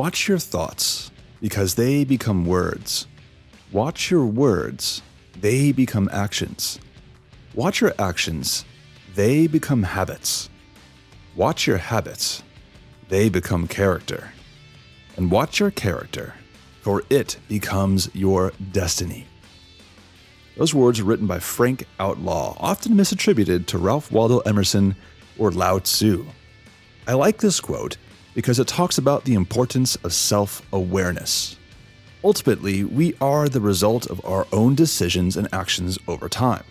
Watch your thoughts, because they become words. Watch your words, they become actions. Watch your actions, they become habits. Watch your habits, they become character. And watch your character, for it becomes your destiny. Those words are written by Frank Outlaw, often misattributed to Ralph Waldo Emerson or Lao Tzu. I like this quote because it talks about the importance of self awareness. Ultimately, we are the result of our own decisions and actions over time.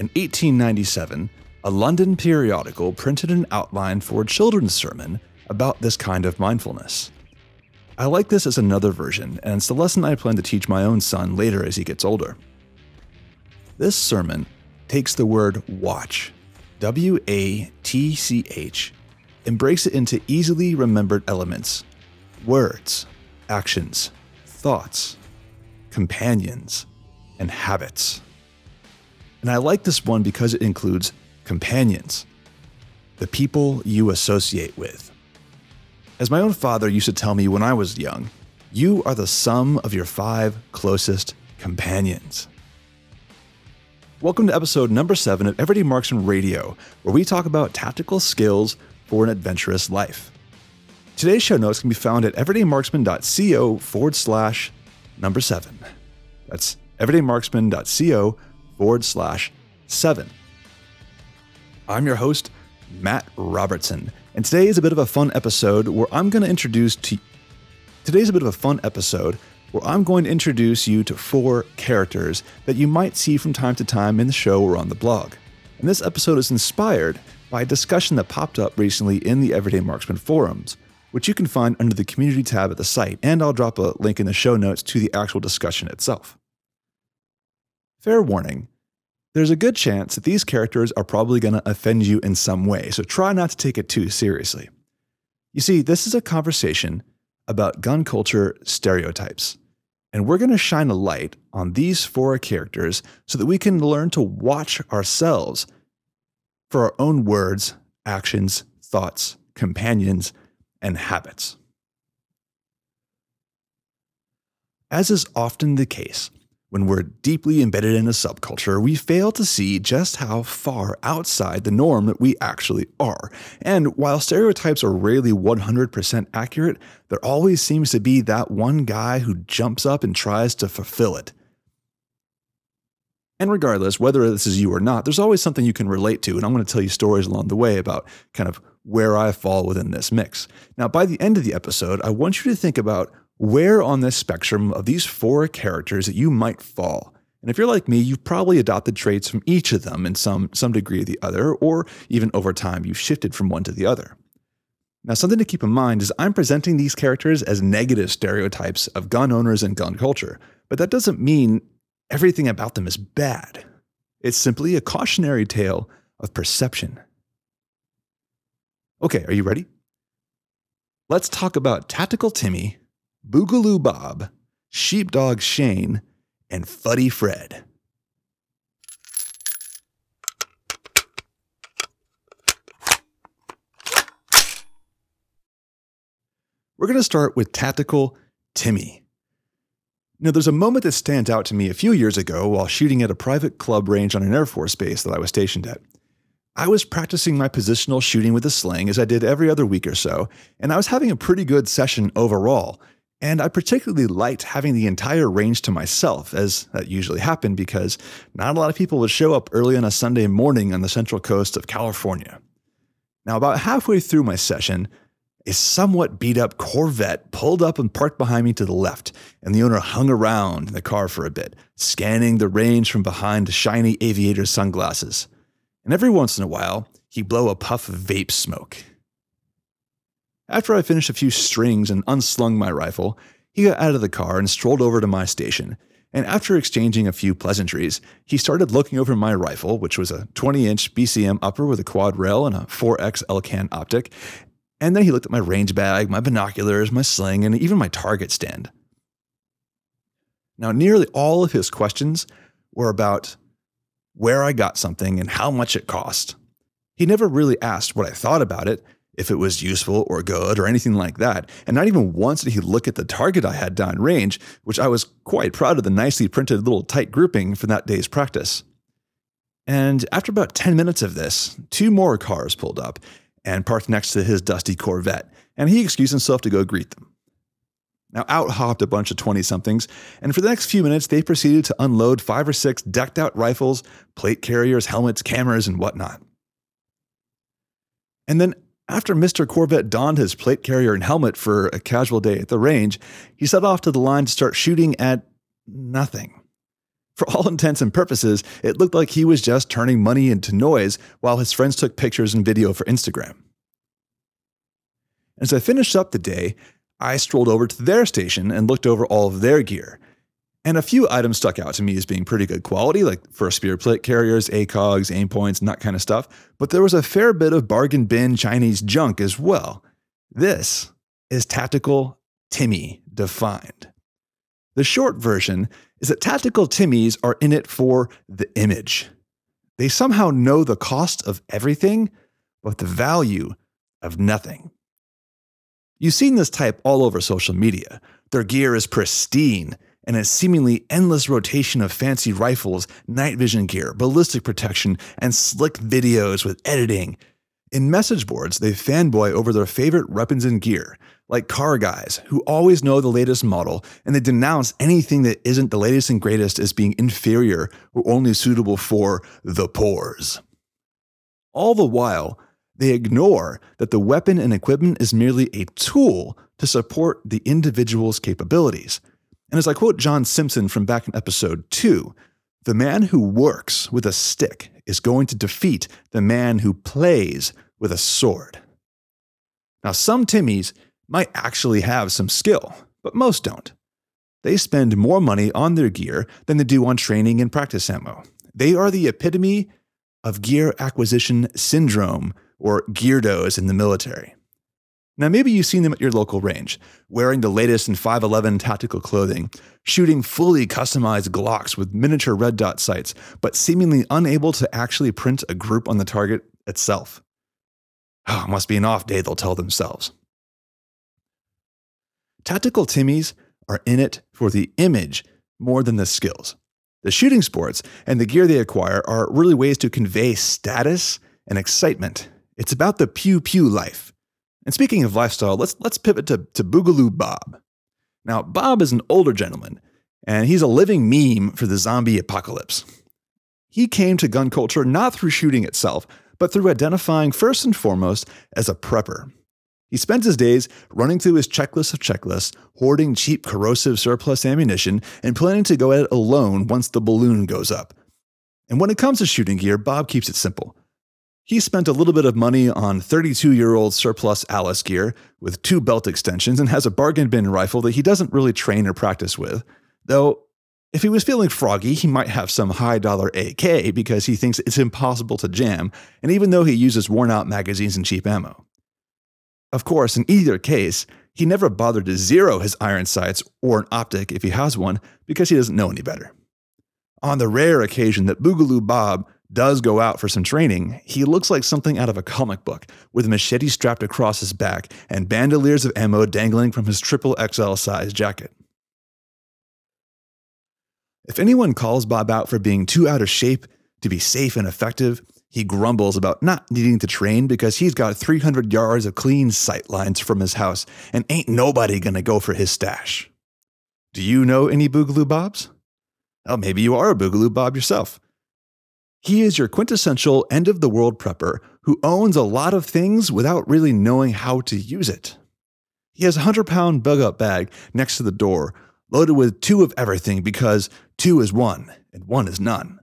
In 1897, a London periodical printed an outline for a children's sermon about this kind of mindfulness. I like this as another version, and it's the lesson I plan to teach my own son later as he gets older. This sermon takes the word watch, W A T C H, and breaks it into easily remembered elements words, actions, thoughts, companions, and habits. And I like this one because it includes companions, the people you associate with. As my own father used to tell me when I was young, you are the sum of your five closest companions. Welcome to episode number seven of Everyday Marksman Radio, where we talk about tactical skills for an adventurous life. Today's show notes can be found at everydaymarksman.co forward slash number seven. That's everydaymarksman.co forward slash seven. I'm your host, Matt Robertson, and today is a bit of a fun episode where I'm going to introduce to Today's a bit of a fun episode where I'm going to introduce you to four characters that you might see from time to time in the show or on the blog. And this episode is inspired by a discussion that popped up recently in the Everyday Marksman forums, which you can find under the community tab at the site, and I'll drop a link in the show notes to the actual discussion itself. Fair warning there's a good chance that these characters are probably going to offend you in some way, so try not to take it too seriously. You see, this is a conversation about gun culture stereotypes. And we're going to shine a light on these four characters so that we can learn to watch ourselves for our own words, actions, thoughts, companions, and habits. As is often the case, when we're deeply embedded in a subculture, we fail to see just how far outside the norm that we actually are. And while stereotypes are rarely 100% accurate, there always seems to be that one guy who jumps up and tries to fulfill it. And regardless, whether this is you or not, there's always something you can relate to. And I'm going to tell you stories along the way about kind of where I fall within this mix. Now, by the end of the episode, I want you to think about where on this spectrum of these four characters that you might fall. And if you're like me, you've probably adopted traits from each of them in some, some degree or the other, or even over time, you've shifted from one to the other. Now, something to keep in mind is I'm presenting these characters as negative stereotypes of gun owners and gun culture, but that doesn't mean everything about them is bad. It's simply a cautionary tale of perception. Okay, are you ready? Let's talk about Tactical Timmy Boogaloo Bob, Sheepdog Shane, and Fuddy Fred. We're going to start with Tactical Timmy. Now, there's a moment that stands out to me a few years ago while shooting at a private club range on an Air Force base that I was stationed at. I was practicing my positional shooting with a sling as I did every other week or so, and I was having a pretty good session overall, and I particularly liked having the entire range to myself, as that usually happened because not a lot of people would show up early on a Sunday morning on the central coast of California. Now, about halfway through my session, a somewhat beat up Corvette pulled up and parked behind me to the left, and the owner hung around in the car for a bit, scanning the range from behind shiny aviator sunglasses. And every once in a while, he'd blow a puff of vape smoke. After I finished a few strings and unslung my rifle, he got out of the car and strolled over to my station. And after exchanging a few pleasantries, he started looking over my rifle, which was a 20 inch BCM upper with a quad rail and a 4X Elcan optic. And then he looked at my range bag, my binoculars, my sling, and even my target stand. Now, nearly all of his questions were about where I got something and how much it cost. He never really asked what I thought about it, if it was useful or good or anything like that. And not even once did he look at the target I had down range, which I was quite proud of the nicely printed little tight grouping for that day's practice. And after about 10 minutes of this, two more cars pulled up and parked next to his dusty Corvette, and he excused himself to go greet them. Now, out hopped a bunch of 20 somethings, and for the next few minutes, they proceeded to unload five or six decked out rifles, plate carriers, helmets, cameras, and whatnot. And then, after Mr. Corvette donned his plate carrier and helmet for a casual day at the range, he set off to the line to start shooting at nothing. For all intents and purposes, it looked like he was just turning money into noise while his friends took pictures and video for Instagram. As I finished up the day, I strolled over to their station and looked over all of their gear. And a few items stuck out to me as being pretty good quality, like FirstSpear plate carriers, ACOGs, Aimpoints, and that kind of stuff. But there was a fair bit of bargain bin Chinese junk as well. This is Tactical Timmy defined. The short version is that Tactical Timmies are in it for the image. They somehow know the cost of everything, but the value of nothing. You've seen this type all over social media. Their gear is pristine and a seemingly endless rotation of fancy rifles, night vision gear, ballistic protection, and slick videos with editing. In message boards, they fanboy over their favorite weapons and gear, like car guys who always know the latest model and they denounce anything that isn't the latest and greatest as being inferior or only suitable for the pores. All the while, they ignore that the weapon and equipment is merely a tool to support the individual's capabilities. And as I quote John Simpson from back in episode 2, the man who works with a stick is going to defeat the man who plays with a sword. Now, some Timmies might actually have some skill, but most don't. They spend more money on their gear than they do on training and practice ammo. They are the epitome of gear acquisition syndrome or geardos in the military. Now, maybe you've seen them at your local range, wearing the latest in 511 tactical clothing, shooting fully customized Glocks with miniature red dot sights, but seemingly unable to actually print a group on the target itself. Oh, it must be an off day, they'll tell themselves. Tactical Timmies are in it for the image more than the skills. The shooting sports and the gear they acquire are really ways to convey status and excitement it's about the pew pew life. And speaking of lifestyle, let's let's pivot to, to Boogaloo Bob. Now, Bob is an older gentleman, and he's a living meme for the zombie apocalypse. He came to gun culture not through shooting itself, but through identifying first and foremost as a prepper. He spends his days running through his checklist of checklists, hoarding cheap corrosive surplus ammunition, and planning to go at it alone once the balloon goes up. And when it comes to shooting gear, Bob keeps it simple. He spent a little bit of money on 32 year old surplus ALICE gear with two belt extensions and has a bargain bin rifle that he doesn't really train or practice with. Though, if he was feeling froggy, he might have some high dollar AK because he thinks it's impossible to jam, and even though he uses worn out magazines and cheap ammo. Of course, in either case, he never bothered to zero his iron sights or an optic if he has one because he doesn't know any better. On the rare occasion that Boogaloo Bob does go out for some training, he looks like something out of a comic book, with a machete strapped across his back and bandoliers of ammo dangling from his triple XL size jacket. If anyone calls Bob out for being too out of shape to be safe and effective, he grumbles about not needing to train because he's got 300 yards of clean sight lines from his house and ain't nobody gonna go for his stash. Do you know any Boogaloo Bobs? Well, maybe you are a Boogaloo Bob yourself. He is your quintessential end of the world prepper who owns a lot of things without really knowing how to use it. He has a 100 pound bug out bag next to the door, loaded with two of everything because two is one and one is none.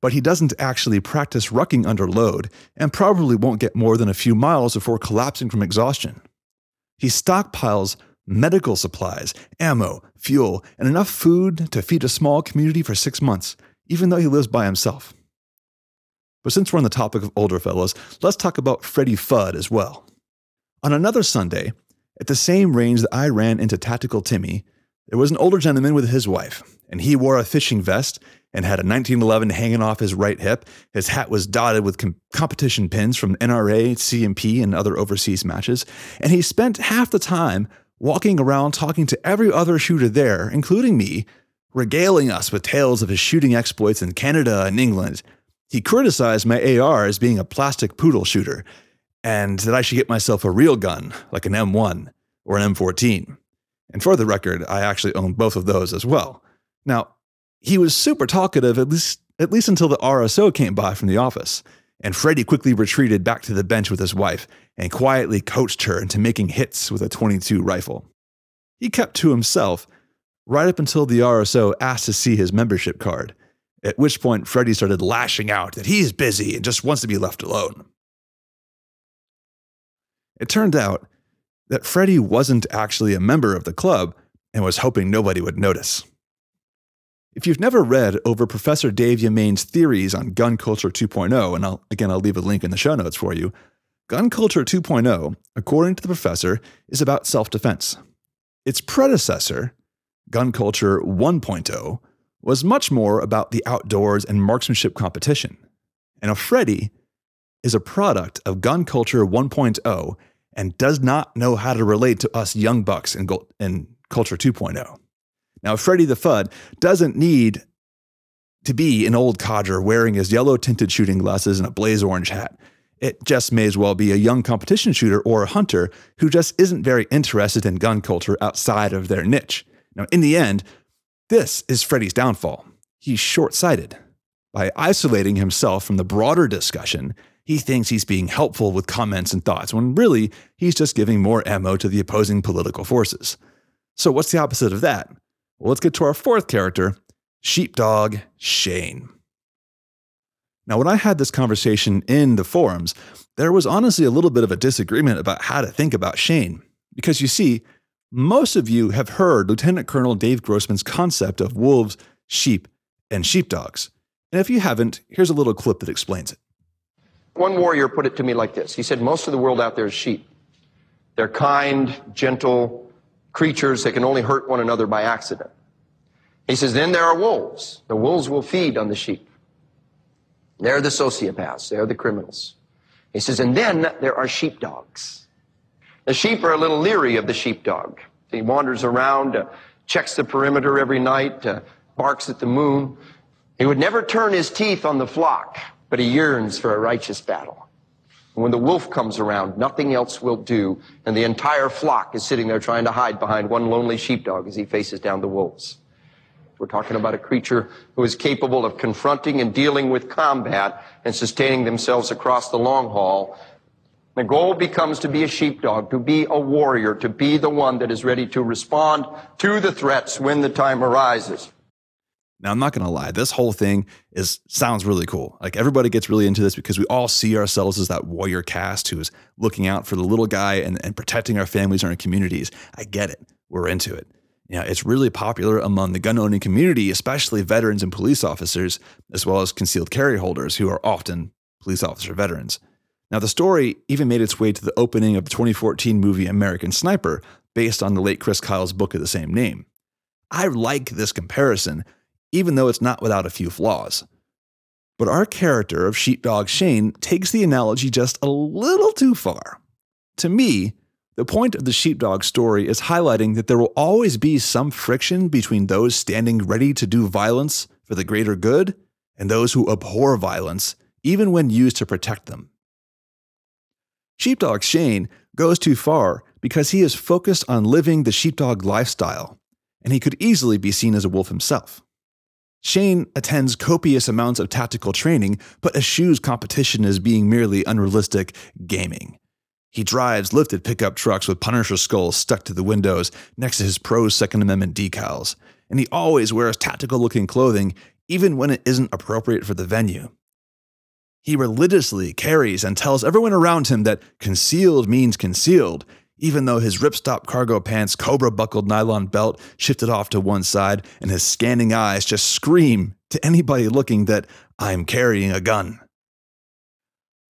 But he doesn't actually practice rucking under load and probably won't get more than a few miles before collapsing from exhaustion. He stockpiles medical supplies, ammo, fuel, and enough food to feed a small community for six months, even though he lives by himself. But since we're on the topic of older fellows, let's talk about Freddie Fudd as well. On another Sunday, at the same range that I ran into Tactical Timmy, there was an older gentleman with his wife, and he wore a fishing vest and had a 1911 hanging off his right hip. His hat was dotted with com- competition pins from NRA, CMP, and other overseas matches. And he spent half the time walking around talking to every other shooter there, including me, regaling us with tales of his shooting exploits in Canada and England. He criticized my AR as being a plastic poodle shooter, and that I should get myself a real gun, like an M1 or an M14. And for the record, I actually own both of those as well. Now, he was super talkative, at least, at least until the RSO came by from the office, and Freddie quickly retreated back to the bench with his wife and quietly coached her into making hits with a 22 rifle. He kept to himself right up until the RSO asked to see his membership card, at which point Freddie started lashing out that he's busy and just wants to be left alone. It turned out that Freddie wasn't actually a member of the club and was hoping nobody would notice. If you've never read over Professor Dave Yamane's theories on gun culture 2.0, and I'll, again, I'll leave a link in the show notes for you, gun culture 2.0, according to the professor, is about self defense. Its predecessor, gun culture 1.0, was much more about the outdoors and marksmanship competition. And a Freddy is a product of gun culture 1.0 and does not know how to relate to us young bucks in, in culture 2.0. Now, Freddy the Fudd doesn't need to be an old codger wearing his yellow tinted shooting glasses and a blaze orange hat. It just may as well be a young competition shooter or a hunter who just isn't very interested in gun culture outside of their niche. Now, in the end, this is Freddy's downfall. He's short sighted. By isolating himself from the broader discussion, he thinks he's being helpful with comments and thoughts, when really he's just giving more ammo to the opposing political forces. So, what's the opposite of that? Well, let's get to our fourth character, Sheepdog Shane. Now, when I had this conversation in the forums, there was honestly a little bit of a disagreement about how to think about Shane. Because you see, most of you have heard Lieutenant Colonel Dave Grossman's concept of wolves, sheep, and sheepdogs. And if you haven't, here's a little clip that explains it. One warrior put it to me like this He said, Most of the world out there is sheep. They're kind, gentle, creatures that can only hurt one another by accident. He says, then there are wolves. The wolves will feed on the sheep. They're the sociopaths. They're the criminals. He says, and then there are sheepdogs. The sheep are a little leery of the sheepdog. He wanders around, uh, checks the perimeter every night, uh, barks at the moon. He would never turn his teeth on the flock, but he yearns for a righteous battle. And When the wolf comes around, nothing else will do, and the entire flock is sitting there trying to hide behind one lonely sheepdog as he faces down the wolves. We're talking about a creature who is capable of confronting and dealing with combat and sustaining themselves across the long haul. The goal becomes to be a sheepdog, to be a warrior, to be the one that is ready to respond to the threats when the time arises. Now, I'm not going to lie, this whole thing is sounds really cool. Like everybody gets really into this because we all see ourselves as that warrior caste who is looking out for the little guy and, and protecting our families and our communities. I get it. We're into it. Know, it's really popular among the gun owning community, especially veterans and police officers, as well as concealed carry holders who are often police officer veterans. Now, the story even made its way to the opening of the 2014 movie American Sniper, based on the late Chris Kyle's book of the same name. I like this comparison even though it's not without a few flaws. But our character of Sheepdog Shane takes the analogy just a little too far. To me, the point of the sheepdog story is highlighting that there will always be some friction between those standing ready to do violence for the greater good and those who abhor violence, even when used to protect them. Sheepdog Shane goes too far because he is focused on living the sheepdog lifestyle, and he could easily be seen as a wolf himself. Shane attends copious amounts of tactical training, but eschews competition as being merely unrealistic gaming. He drives lifted pickup trucks with Punisher skulls stuck to the windows next to his pro Second Amendment decals, and he always wears tactical looking clothing even when it isn't appropriate for the venue. He religiously carries and tells everyone around him that concealed means concealed, even though his ripstop cargo pants, cobra buckled nylon belt shifted off to one side, and his scanning eyes just scream to anybody looking that I'm carrying a gun.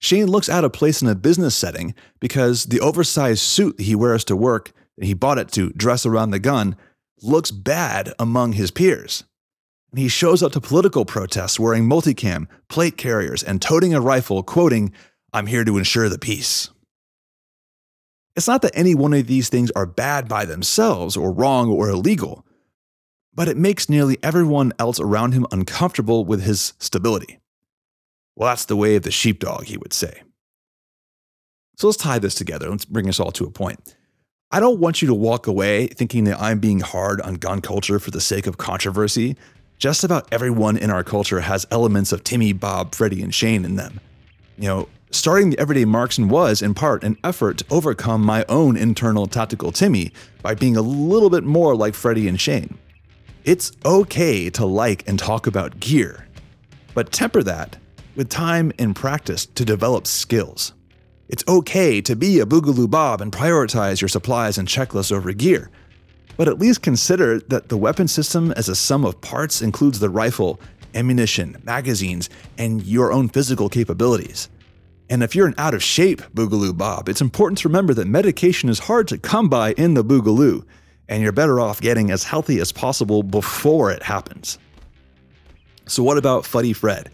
Shane looks out of place in a business setting because the oversized suit he wears to work, and he bought it to dress around the gun, looks bad among his peers. And he shows up to political protests wearing multicam, plate carriers, and toting a rifle, quoting, I'm here to ensure the peace. It's not that any one of these things are bad by themselves or wrong or illegal, but it makes nearly everyone else around him uncomfortable with his stability. Well, that's the way of the sheepdog, he would say. So let's tie this together. Let's bring us all to a point. I don't want you to walk away thinking that I'm being hard on gun culture for the sake of controversy. Just about everyone in our culture has elements of Timmy, Bob, Freddie, and Shane in them. You know, starting the Everyday Marksman was, in part, an effort to overcome my own internal tactical Timmy by being a little bit more like Freddie and Shane. It's okay to like and talk about gear, but temper that with time and practice to develop skills. It's okay to be a Boogaloo Bob and prioritize your supplies and checklists over gear, but at least consider that the weapon system as a sum of parts includes the rifle, ammunition, magazines, and your own physical capabilities. And if you're an out of shape Boogaloo Bob, it's important to remember that medication is hard to come by in the Boogaloo and you're better off getting as healthy as possible before it happens. So, what about Fuddy Fred?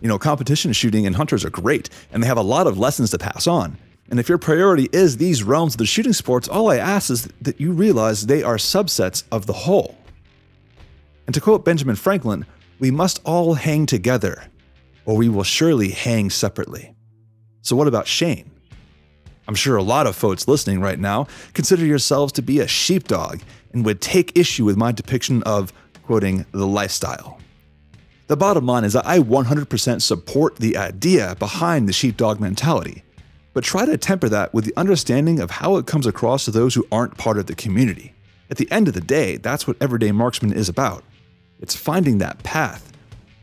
You know, competition shooting and hunters are great, and they have a lot of lessons to pass on. And if your priority is these realms of the shooting sports, all I ask is that you realize they are subsets of the whole. And to quote Benjamin Franklin, we must all hang together, or we will surely hang separately. So, what about Shane? I'm sure a lot of folks listening right now consider yourselves to be a sheepdog and would take issue with my depiction of, quoting, the lifestyle. The bottom line is that I 100% support the idea behind the sheepdog mentality, but try to temper that with the understanding of how it comes across to those who aren't part of the community. At the end of the day, that's what Everyday Marksman is about. It's finding that path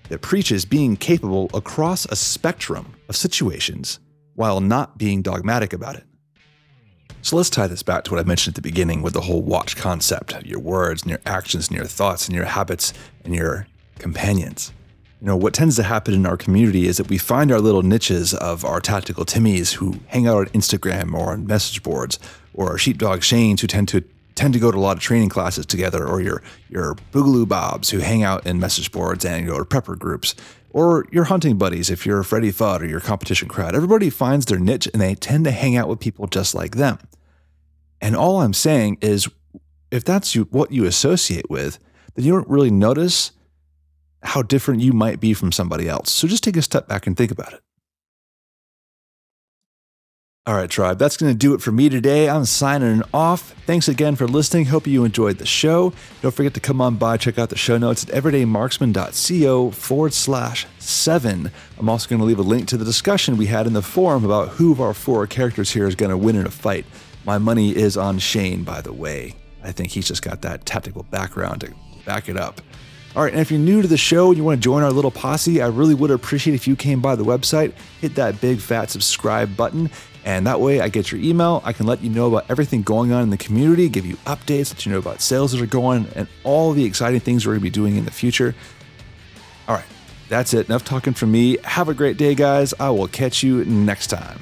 that preaches being capable across a spectrum of situations while not being dogmatic about it. So let's tie this back to what I mentioned at the beginning with the whole watch concept your words and your actions and your thoughts and your habits and your companions. You know, what tends to happen in our community is that we find our little niches of our tactical Timmies who hang out on Instagram or on message boards, or our sheepdog Shanes who tend to tend to go to a lot of training classes together, or your your Boogaloo Bobs who hang out in message boards and go to prepper groups or your hunting buddies if you're a Freddy Fudd or your competition crowd. Everybody finds their niche and they tend to hang out with people just like them. And all I'm saying is if that's you, what you associate with, then you don't really notice how different you might be from somebody else. So just take a step back and think about it. All right, tribe, that's going to do it for me today. I'm signing off. Thanks again for listening. Hope you enjoyed the show. Don't forget to come on by, check out the show notes at everydaymarksman.co forward slash seven. I'm also going to leave a link to the discussion we had in the forum about who of our four characters here is going to win in a fight. My money is on Shane, by the way. I think he's just got that tactical background to back it up. All right, and if you're new to the show and you want to join our little posse, I really would appreciate if you came by the website, hit that big fat subscribe button, and that way I get your email. I can let you know about everything going on in the community, give you updates, let you know about sales that are going, and all the exciting things we're going to be doing in the future. All right, that's it. Enough talking from me. Have a great day, guys. I will catch you next time.